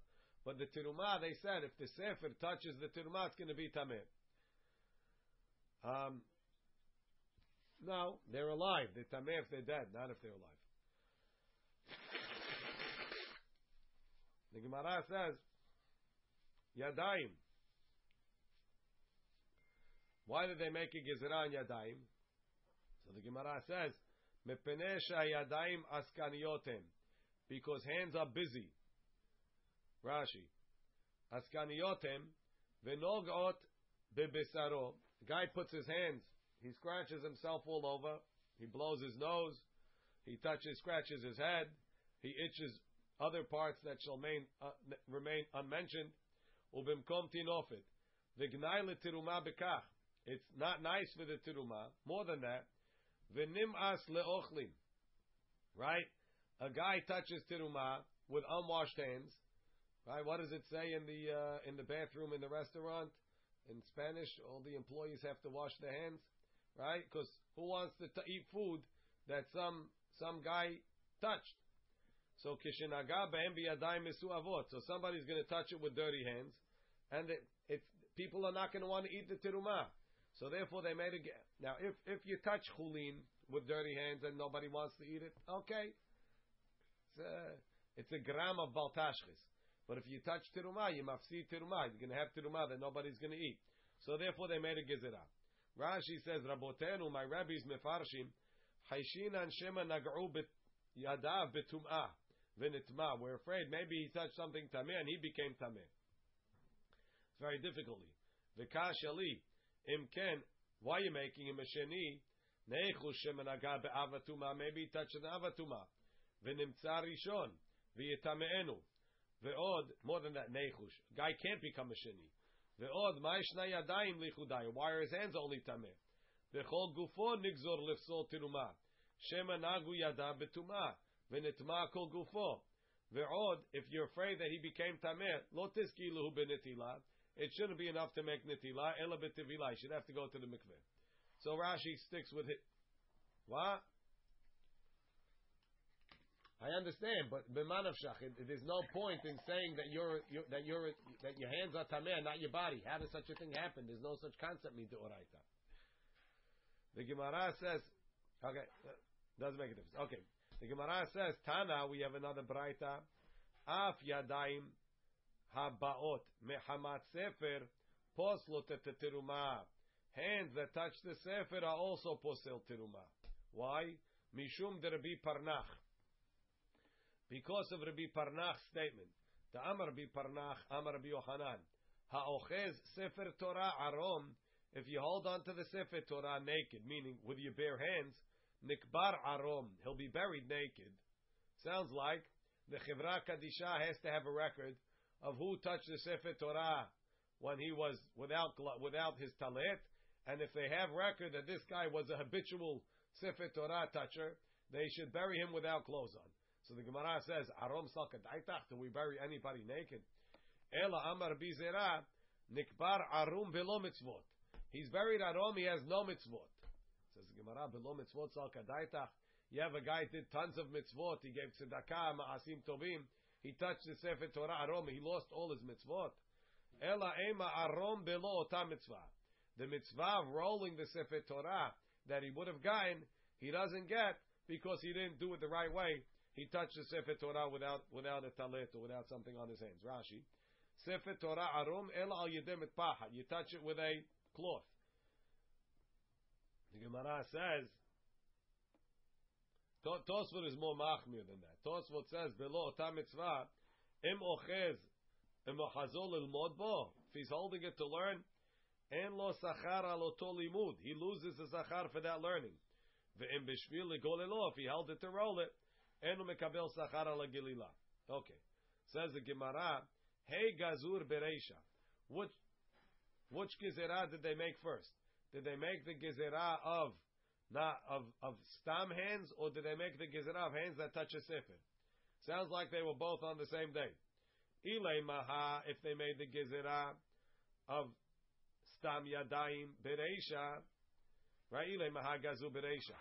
But the tirumah, they said, if the sefer touches the tirumah, it's going to be tameh. Um, no, they're alive. They're tameh if they're dead, not if they're alive. The Gemara says, Yadayim. Why did they make a gezerah on Yadayim? So the Gemara says, Mepenesha Yadayim askaniotem. Because hands are busy. Rashi. Askaniotem venogot bebesaro. The guy puts his hands, he scratches himself all over, he blows his nose, he touches, scratches his head, he itches other parts that shall main, uh, remain unmentioned. Ubimkom tinofit. V'gnai letiruma bekach. It's not nice for the tiruma. More than that, v'nim as leochlin. Right? A guy touches tiruma with unwashed hands. Right? What does it say in the uh, in the bathroom in the restaurant? In Spanish, all the employees have to wash their hands, right? Because who wants to t- eat food that some some guy touched? So. So somebody's going to touch it with dirty hands, and it, it's people are not going to want to eat the tirumah. So therefore, they made a now. If if you touch chulin with dirty hands and nobody wants to eat it, okay, it's a, it's a gram of baltashchis. But if you touch tirumah, you mafsi tirumah. You're going to have tirumah that nobody's going to eat. So therefore, they made a gezerah. Rashi says, Rabotenu, my rabbis mefarshim, haishin an shema nag'u yadav betum'ah v'nitma. We're afraid maybe he touched something tameh and he became tameh. It's very difficulty. V'kash ali imken. Why are you making him a sheni? Neichu shema naga be'avatuma. Maybe he touched an avatuma. V'nimtza rishon v'yitame'enu. Ve'od, more than that, nechush. Guy can't become a sheni. Ve'od, ma'ishna yadayim lichudai. Why are his hands only tameh? Ve'chol gufo nigzor lifsol tiruma. Shema nagu yada betuma. Ve'nitma kol gufo. Ve'od, if you're afraid that he became tameh, lo tiskiluhu benetila. It shouldn't be enough to make netila. Ela betivila. You should have to go to the mikveh. So Rashi sticks with it. What? I understand, but b'manavshach, there's no point in saying that you're that you're that your hands are tameh, not your body. How does such a thing happen? There's no such concept in the oraita. The Gemara says, okay, doesn't make a difference. Okay, the Gemara says, Tana, we have another braita, af yadayim habaot mehamat sefer poslot teruma. Hands that touch the sefer are also posel teruma. Why? Mishum derbi parnach because of Rabbi Parnach's statement. The Amar Rabbi Parnach, Amar Rabbi Yochanan, Ha'ochez Sefer Torah Arom, if you hold on to the Sefer Torah naked, meaning with your bare hands, Nikbar Arom, he'll be buried naked. Sounds like the Chevra Kadisha has to have a record of who touched the Sefer Torah when he was without without his talit, and if they have record that this guy was a habitual Sefer Torah toucher, they should bury him without clothes on. So the Gemara says, Arom salkadaitach, do we bury anybody naked? Ela amar bizera, nikbar arum below mitzvot. He's buried arom, he has no mitzvot. Says the Gemara, below mitzvot salkadaitach. You have a guy did tons of mitzvot, he gave tzedakah, ma'asim tovim, he touched the Sefer Torah arom, he lost all his mitzvot. Ela ema arom below ota mitzvah. The mitzvah of rolling the Sefer Torah that he would have gotten, he doesn't get because he didn't do it the right way he touched the Sefer Torah without without a talit or without something on his hands. Rashi, Sefer Torah arum el al yedem et. You touch it with a cloth. The Gemara says. Tosfot is more machmir than that. Tosfot says below ota mitzvah im ochez im ochazol ilmod bo. If he's holding it to learn, en lo sachar al oto. He loses the sachar for that learning. Ve'im b'shvil legolelo. If he held it to roll it, Enu mekabel gilila. Okay. Says the Gemara, Hey gazur bereisha. Which, which gezerah did they make first? Did they make the gezerah of, not of, of stam hands, or did they make the gezerah of hands that touch a sefer? Sounds like they were both on the same day. Ilay maha, if they made the gezerah of stam yadayim bereisha. Right? Ile maha gazur bereisha.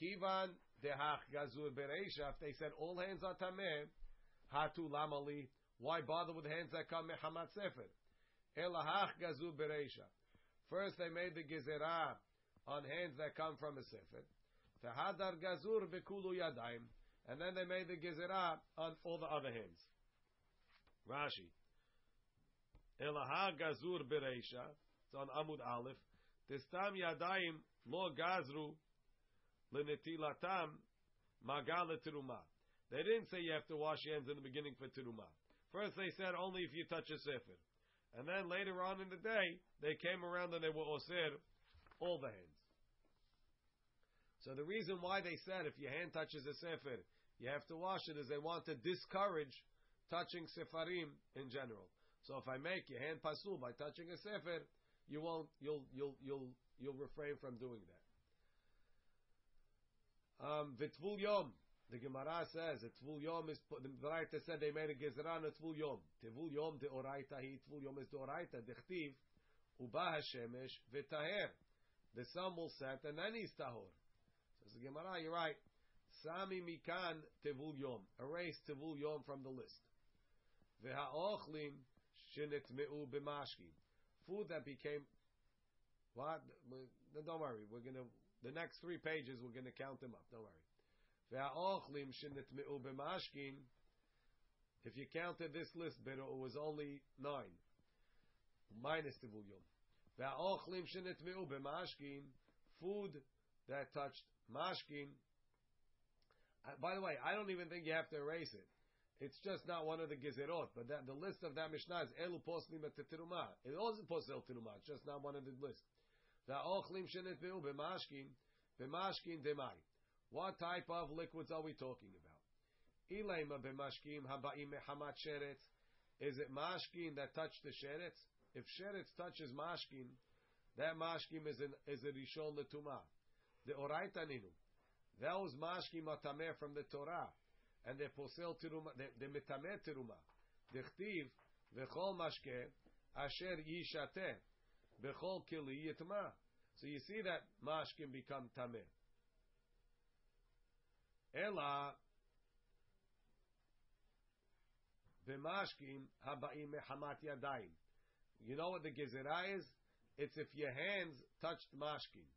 Kivan dehach gazur bereisha. They said all hands are tameh, hatu lamali. Why bother with hands that come mehamat sefer? Elahach gazur bereisha. First they made the gezerah on hands that come from a sefer. Tehadar gazur bekulu yadayim. And then they made the gezerah on all the other hands. Rashi. Elaha gazur bereisha. It's on Amud Aleph. Testam yadayim lo gazru lenetilatam magal teruma. They didn't say you have to wash your hands in the beginning for teruma. First they said only if you touch a sefer. And then later on in the day, they came around and they were osir all the hands. So the reason why they said if your hand touches a sefer, you have to wash it is they want to discourage touching sefarim in general. So if I make your hand pasul by touching a sefer, you won't, you'll, you'll, you'll, you'll refrain from doing that. Um, Vitvul Yom. The Gemara says that Tvul Yom is the Oraita said they made a Gezerah on a Tvul Yom. Tvul Yom the Oraita he Tvul Yom is the Oraita. Dechtiv Uba Hashemesh v'taher. The sun will set and then he's tahor. Says the Gemara, you're right. Sami mikan Tvul Yom. Erase Tvul Yom from the list. V'ha'ochlim shenitmeu b'mashkim. Food that became what? Don't worry. We're gonna the next three pages. We're gonna count them up. Don't worry. If you counted this list, it was only nine. Minus shenitmeu b'mashkin. Food that touched mashkin. Uh, by the way, I don't even think you have to erase it. It's just not one of the gezerot, but that, the list of that Mishnah is elu poslim et teruma. It wasn't posel teruma. It's just not one of the list. Ve'aochlim shenitmeu b'mashkin. B'mashkin demai. What type of liquids are we talking about? Ilema b'mashkim haba'im mehamat sheretz. Is it mashkin that touched the sheretz? If sheretz touches mashkin, that mashkim is an, is a rishon letuma. The oraita ninu. Those mashkim are tameh from the Torah, and they posel teruma. They, metameh teruma. Dechtiv v'chol mashke asher yishateh v'chol kili yitma. So you see that mashkim become tameh. Ela b'mashkim haba'im mehamat yadayim. You know what the gezerah is? It's if your hands touched mashkim.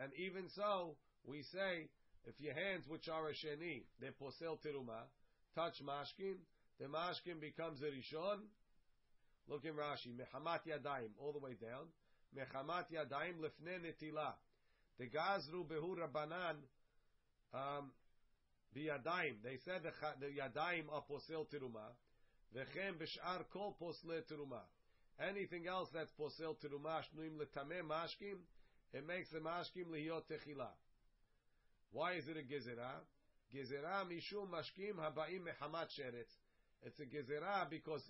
And even so, we say, if your hands, which are a sheni, they posel teruma, touch mashkim, the mashkim becomes a rishon. Look in Rashi, mehamat yadayim, all the way down. Mehamat yadayim lefne netila. The gazru behu rabbanan, um, biyadayim. They said the, the yadayim are posel teruma. V'chem b'shar kol posle teruma. Anything else that's posel teruma, shnuim letameh mashkim, it makes the mashkim lihiyot techila. Why is it a gezerah? Gezerah mishum mashkim haba'im mehamat sheretz. It's a gezerah because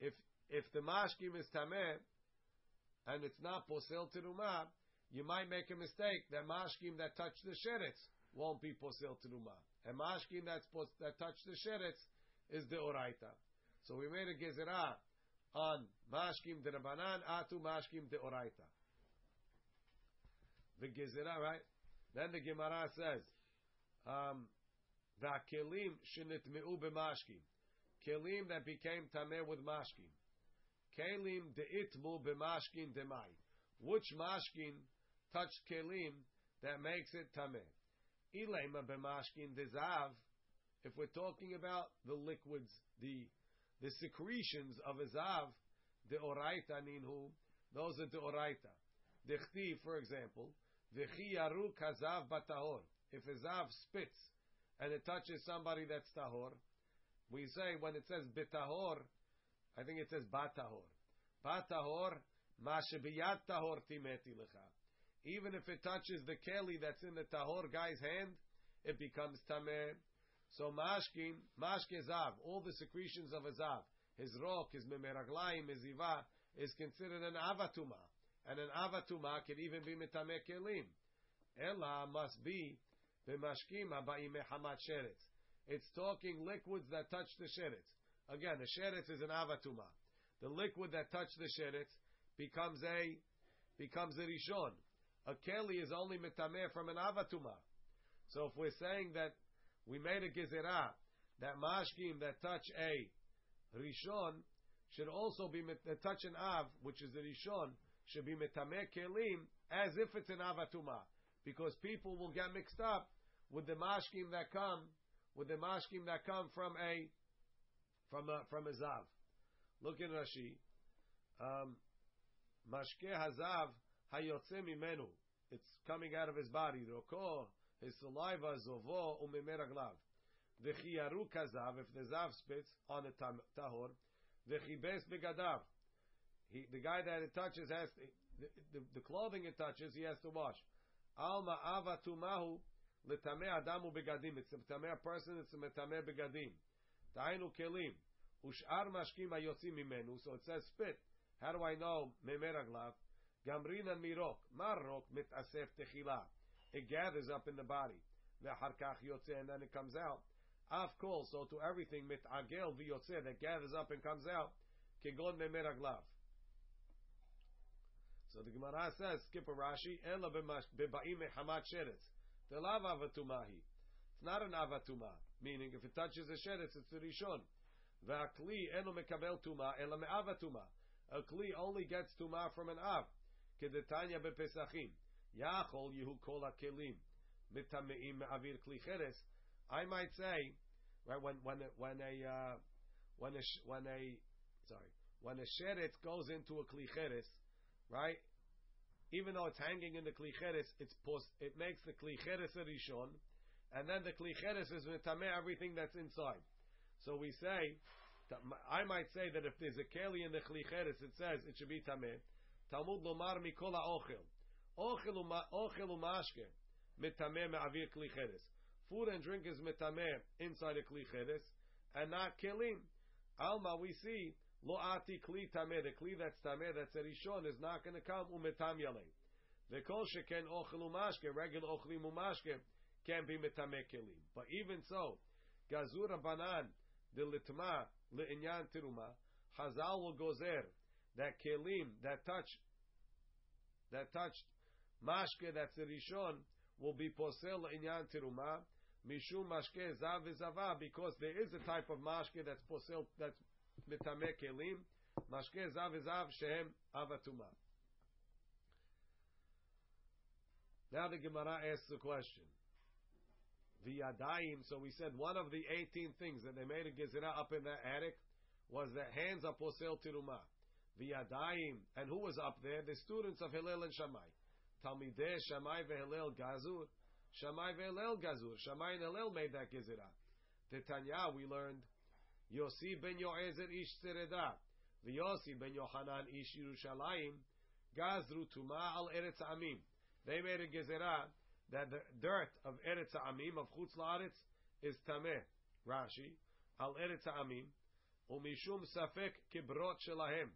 if if the mashkim is tameh and it's not posel teruma, you might make a mistake. That mashkim that touched the sheretz won't be posel teruma. And mashkim that's pos- that touched the sheretz is the oraita. So we made a gezerah on mashkim de rabanan atu mashkim de oraita. The gezerah, right? Then the Gemara says, um, "Va'kelim shenitmeu b'mashkim." Kelim that became tameh with mashkim. Kelim deitmu b'mashkin demai. Which mashkin touched kelim that makes it tameh? Ilema b'mashkin dezav. If we're talking about the liquids, the the secretions of a zav, the oraita ninhu, those are the oraita. The chti, for example, v'chi yaru kazav batahor. If a zav spits and it touches somebody that's tahor, we say when it says betahor, I think it says batahor. Batahor, mashebiyat tahor timeti lecha. Even if it touches the keli that's in the tahor guy's hand, it becomes tameh. So mashkin, mashke zav, all the secretions of a zav, his rock, his memeraglaim, his iva, is considered an avatuma. And an avatuma can even be metameh kelim. Ella must be b'mashkim haba'im mehamat sheretz. It's talking liquids that touch the sheretz. Again, the sheretz is an avatuma. The liquid that touched the sheretz becomes a becomes a rishon. A keli is only mitameh from an avatuma. So if we're saying that we made a gezerah that mashkim that touch a rishon should also be that touch an av, which is the rishon, should be mitameh kelim as if it's an avatuma, because people will get mixed up with the mashkim that come with the mashkim that come from a from a from a zav. Look in Rashi. Um, Mashke hazav hayotze mimenu. It's coming out of his body. Roko, his saliva, zovo, umimeraglav. V'chiyaru kazav, if the zav spits on the tahor, v'chibes begadav. He, the guy that it touches has to, the, the, the clothing it touches, he has to wash. Alma ava tumahu l'tameh adamu begadim. It's a tameh person, it's a metameh begadim. Ta'inu kelim. Ush'ar mashkim hayotzim mimenu. So it says spit. How do I know? Memeraglav. Gamrina mirok. Marok mitasef techila. It gathers up in the body. Ve'achar kach yotze, and then it comes out. Af kol, so to everything mitagel v'yotze, that gathers up and comes out. Kegon memeraglav. So the Gemara says, skip a Rashi, ela beba'im mechamat sheretz. Telav avatumahi. It's not an avatuma, meaning if it touches a sheretz, it's a rishon. Ve'akli eno mekabel tuma, ela me'avatuma. A kli only gets tuma from an av. Kedetanya bepesachim. Yachol yehu kol hakelim. Mitameim me'avir kli cheres. I might say, right, when, when, when a, uh, when a, when a, sorry, when a sheretz goes into a kli cheres, right, even though it's hanging in the kli cheres, it's post, it makes the kli cheres a rishon, and then the kli is mitameh everything that's inside. So we say, I might say that if there's a keli in the kli it says it should be tameh. Talmud lomar mikol. Ochel ochel umashke. Mitameh me'avir kli. Food and drink is mitameh inside a kli and not kelim. Alma, we see, lo ati kli tameh. The kli that's tameh, that's a rishon, is not going to come umetam. The kol sheken ochel umashke, regular ochlim umashke, can be mitameh kelim. But even so, gazura banan, the litma, le'inyan tiruma, Hazal will gozer, that kelim, that touch, that touched mashke, that's a rishon, will be posel inyan tiruma, mishum mashke zav v'zava, because there is a type of mashke that's posel, that's mitameh kelim, mashke zav v'zav shehem avatuma. Now the Gemara asks the question. V'yadayim, so we said one of the 18 things that they made a gezerah up in that attic was that hands are posel tiruma. V'yadayim, and who was up there? The students of Hillel and Shammai. Talmidei Shammai veHillel Gazur. Shammai veHillel Gazur. Shammai and Hillel made that gezerah. Titanya, we learned, Yossi ben Yoezer ish Tzereda. V'Yossi ben Yohanan ish Yerushalayim. Gazru tuma al Eretz Amim. They made a gezerah that the dirt of Eretz Amim, of Chutz La'aretz, is tameh. Rashi. Al Eretz Amim. Umishum safek kibrot shelahem.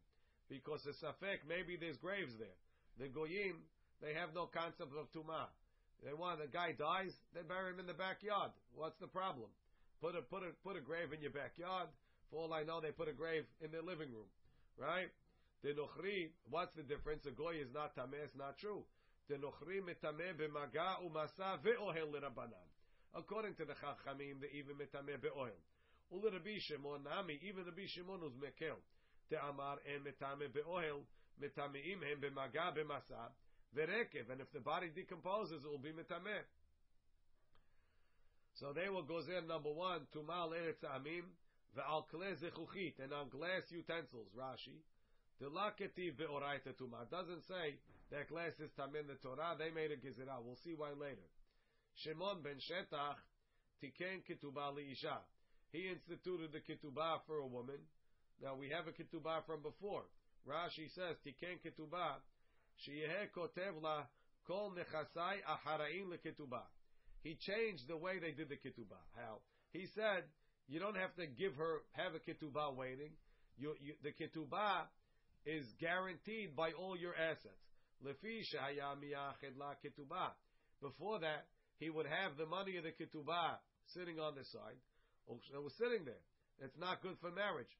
Because the safek, maybe there's graves there. The goyim, they have no concept of tumah. They want the guy dies, they bury him in the backyard. What's the problem? Put a put a put a grave in your backyard. For all I know, they put a grave in their living room, right? The nochri, what's the difference? A goy is not tameh, it's not true. The nochri b'maga umasa ve'ohel l'rabanan. According to the chachamim, the even mitameh be'ohel. Ulirabi Shimon nami, even Rabbi Shimon was mekel. Te'amar en metame be'ohel, metameim hem b'maga b'masa, verekev, and if the body decomposes, it will be metameh. So they will go there number one, tumal eretz amim, ve'al kle zechuchit, and on glass utensils, Rashi. The laketiv be'oraita tuma. Doesn't say that glass is tam in the Torah, they made a gezerah. We'll see why later. Shimon ben Shetach, tiken ketubah li'isha. He instituted the ketubah for a woman. Now we have a ketubah from before. Rashi says, tiken ketubah, sheyeh kotev la kol nechasai aharaim leketubah. He changed the way they did the ketubah. How? He said, you don't have to give her, have a ketubah waiting. You, you, the ketubah is guaranteed by all your assets. Before that, he would have the money of the ketubah sitting on the side. It was sitting there. It's not good for marriage.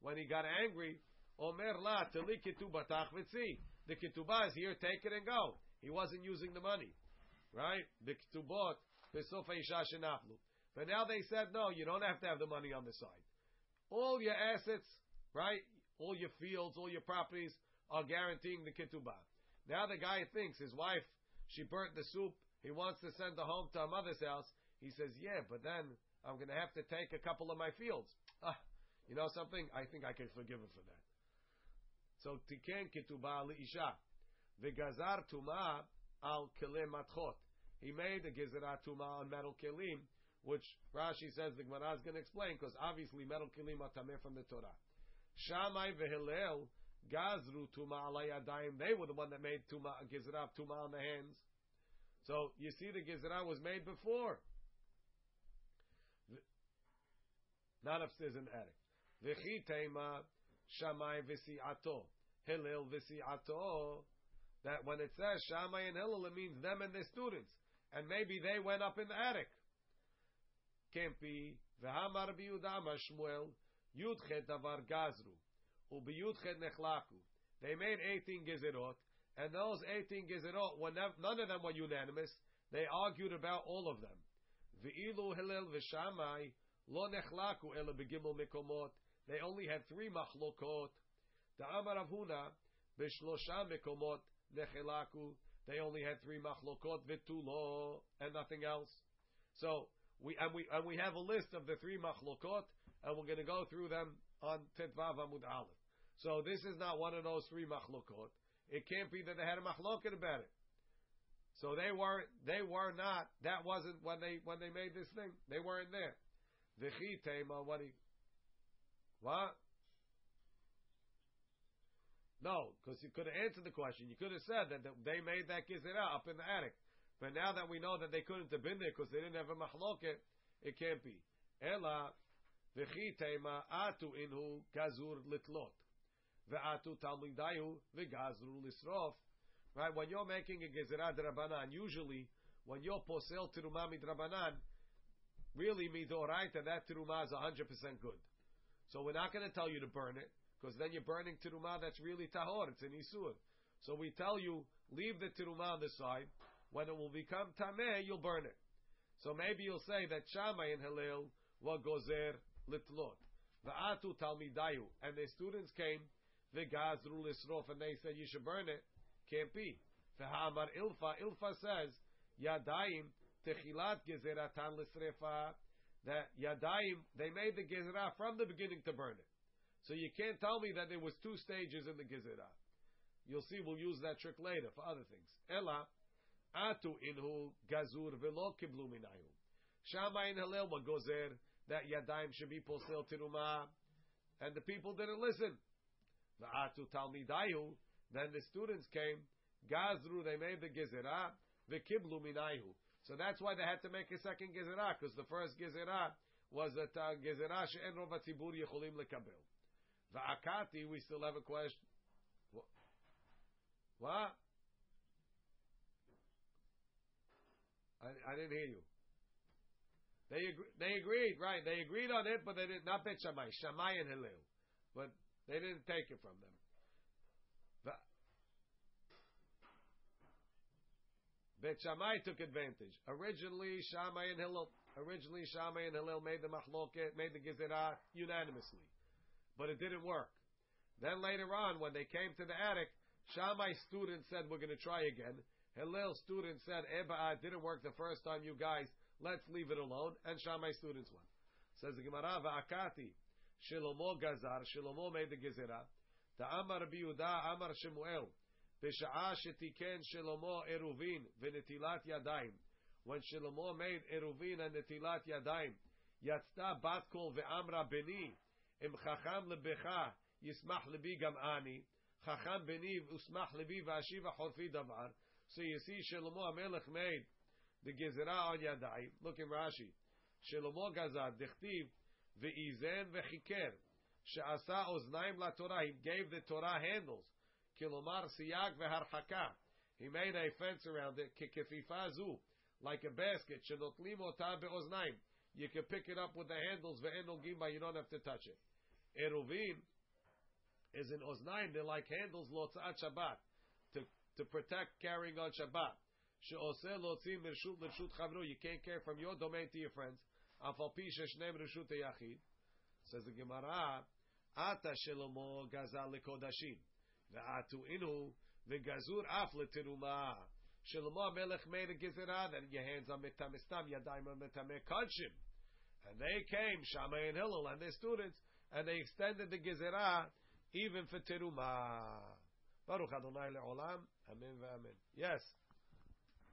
When he got angry, Omer. The ketubah is here, take it and go. He wasn't using the money, right? The ketubot. But now they said, no, you don't have to have the money on the side. All your assets, right? All your fields, all your properties are guaranteeing the ketubah. Now the guy thinks his wife, she burnt the soup. He wants to send her home to her mother's house. He says, yeah, but then I'm going to have to take a couple of my fields. Ah, you know something? I think I can forgive him for that. So tiken ketubah liisha. V'gazar tuma al kelim matchot. He made a gezerah tuma on metal kelim, which Rashi says the Gemara is going to explain because obviously metal kelim are tameh from the Torah. Shammai v'Hillel gazru tuma alayadayim. They were the one that made tuma gezerah tuma on the hands. So you see, the gezerah was made before, not upstairs in the attic. V'chi tema Shammai v'si'ato. Hillel v'si'ato. That when it says Shammai and Hillel, it means them and their students. And maybe they went up in the attic. Can't be. V'hamar b'yudama Shmuel. Yudchet davar gazru. They made 18 gezerot. And those 18 gezerot, were nev- none of them were unanimous. They argued about all of them. V'ilu Hillel v'Shammai lo nechlaku ela begimel mikomot. They only had three machlokot. The Amar Avhuna b'shlosha mikomot nechelaku. They only had three machlokot v'tulo and nothing else. So we and we and we have a list of the three machlokot, and we're going to go through them on Tetvav Amud Aleph. So this is not one of those three machlokot. It can't be that they had a machloket about it. So they weren't. they were not. That wasn't when they when they made this thing. They weren't there. V'chi tema what he what? No, because you could have answered the question. You could have said that they made that gizera up in the attic. But now that we know that they couldn't have been there because they didn't have a machloket, it can't be. Ela v'chi tema atu inhu gazur litlot. Ve'atu talmidayu v'gazru lisrof. Right? When you're making a gezerah drabanan, usually when you're posel tirumah midrabanan, really midoraita, that tirumah is 100% good. So we're not going to tell you to burn it, because then you're burning tirumah that's really tahor, it's an isur. So we tell you, leave the tirumah on the side. When it will become tameh, you'll burn it. So maybe you'll say that Shammai and Hillel were gozer litlot. Va'atu talmidayu. And the students came, v'gazru lisrof, and they said you should burn it. Can't be. V'ha'amar ilfa. Ilfa says, yadayim techilat gezeratan lisrefa that Yadayim, they made the Gezerah from the beginning to burn it. So you can't tell me that there was two stages in the Gezerah. You'll see we'll use that trick later for other things. Ella, atu inhu gazur velo kiblu minayu. Shammai and Hillel gozer that Yadayim should be posel tiruma, and the people didn't listen. The atu talmidayu, then the students came, gazru, they made the Gezerah, the kiblu minayu. So that's why they had to make a second gezerah, because the first gezerah was that uh, gezerah she'en rov hatzibur yecholim lekabel. Va'akati, we still have a question. What? what? I, I didn't hear you. They agree, they agreed, right? They agreed on it, but they did not bet Shammai, Shammai and Hillel, but they didn't take it from them. Bet Shammai took advantage. Originally, Shammai and Hillel, originally Shammai and Hillel made the machloket, made the gezerah unanimously, but it didn't work. Then later on, when they came to the attic, Shammai students said, "We're going to try again." Hillel students said, "Eba, it didn't work the first time, you guys. Let's leave it alone." And Shammai students won. Says the Gemara, "Va'akati Shlomo Gazar, Shlomo made the Gezerah. The Amar Biuda, Amar Shemuel. Pesha'a shetiken Shlomo Eruvin v'netilat yadayim. When Shlomo made Eruvin and netilat yadayim, Yatzta batkol ve'amra beni, im chacham lebecha, yismach lebi gam ani, chacham beni usmach lebi v'ashiva horfi davar. So you see Shlomo HaMelech made the Gezerah on Yadayim. Look in Rashi. Shlomo Gazar, dechtiv, Ve'izen vechiker. She'asa oznaim la Torah. He gave the Torah handles. Kilomar siyag veharhaka. He made a fence around it. Kekefifa. Like a basket. Shenotlim ota be'oznaim. You can pick it up with the handles. Ve'en. You don't have to touch it. Eruvin is in oznaim. They're like handles. Lotzat Shabbat. To, to protect carrying on Shabbat. You can't carry from your domain to your friends. Afal pi sheshneim reshut yachid. Says the Gemara, Ata shelomo gazal lekodashim. Ve'atu inu ve'gazur af letiruma. Shlomo Melech made a gezerah that your hands are metamistam, yadayim are metameh kodshim. And they came, Shammai and Hillel and their students, and they extended the gezerah even for teruma. Baruch Adonai le'olam. Amen ve'amen. Yes.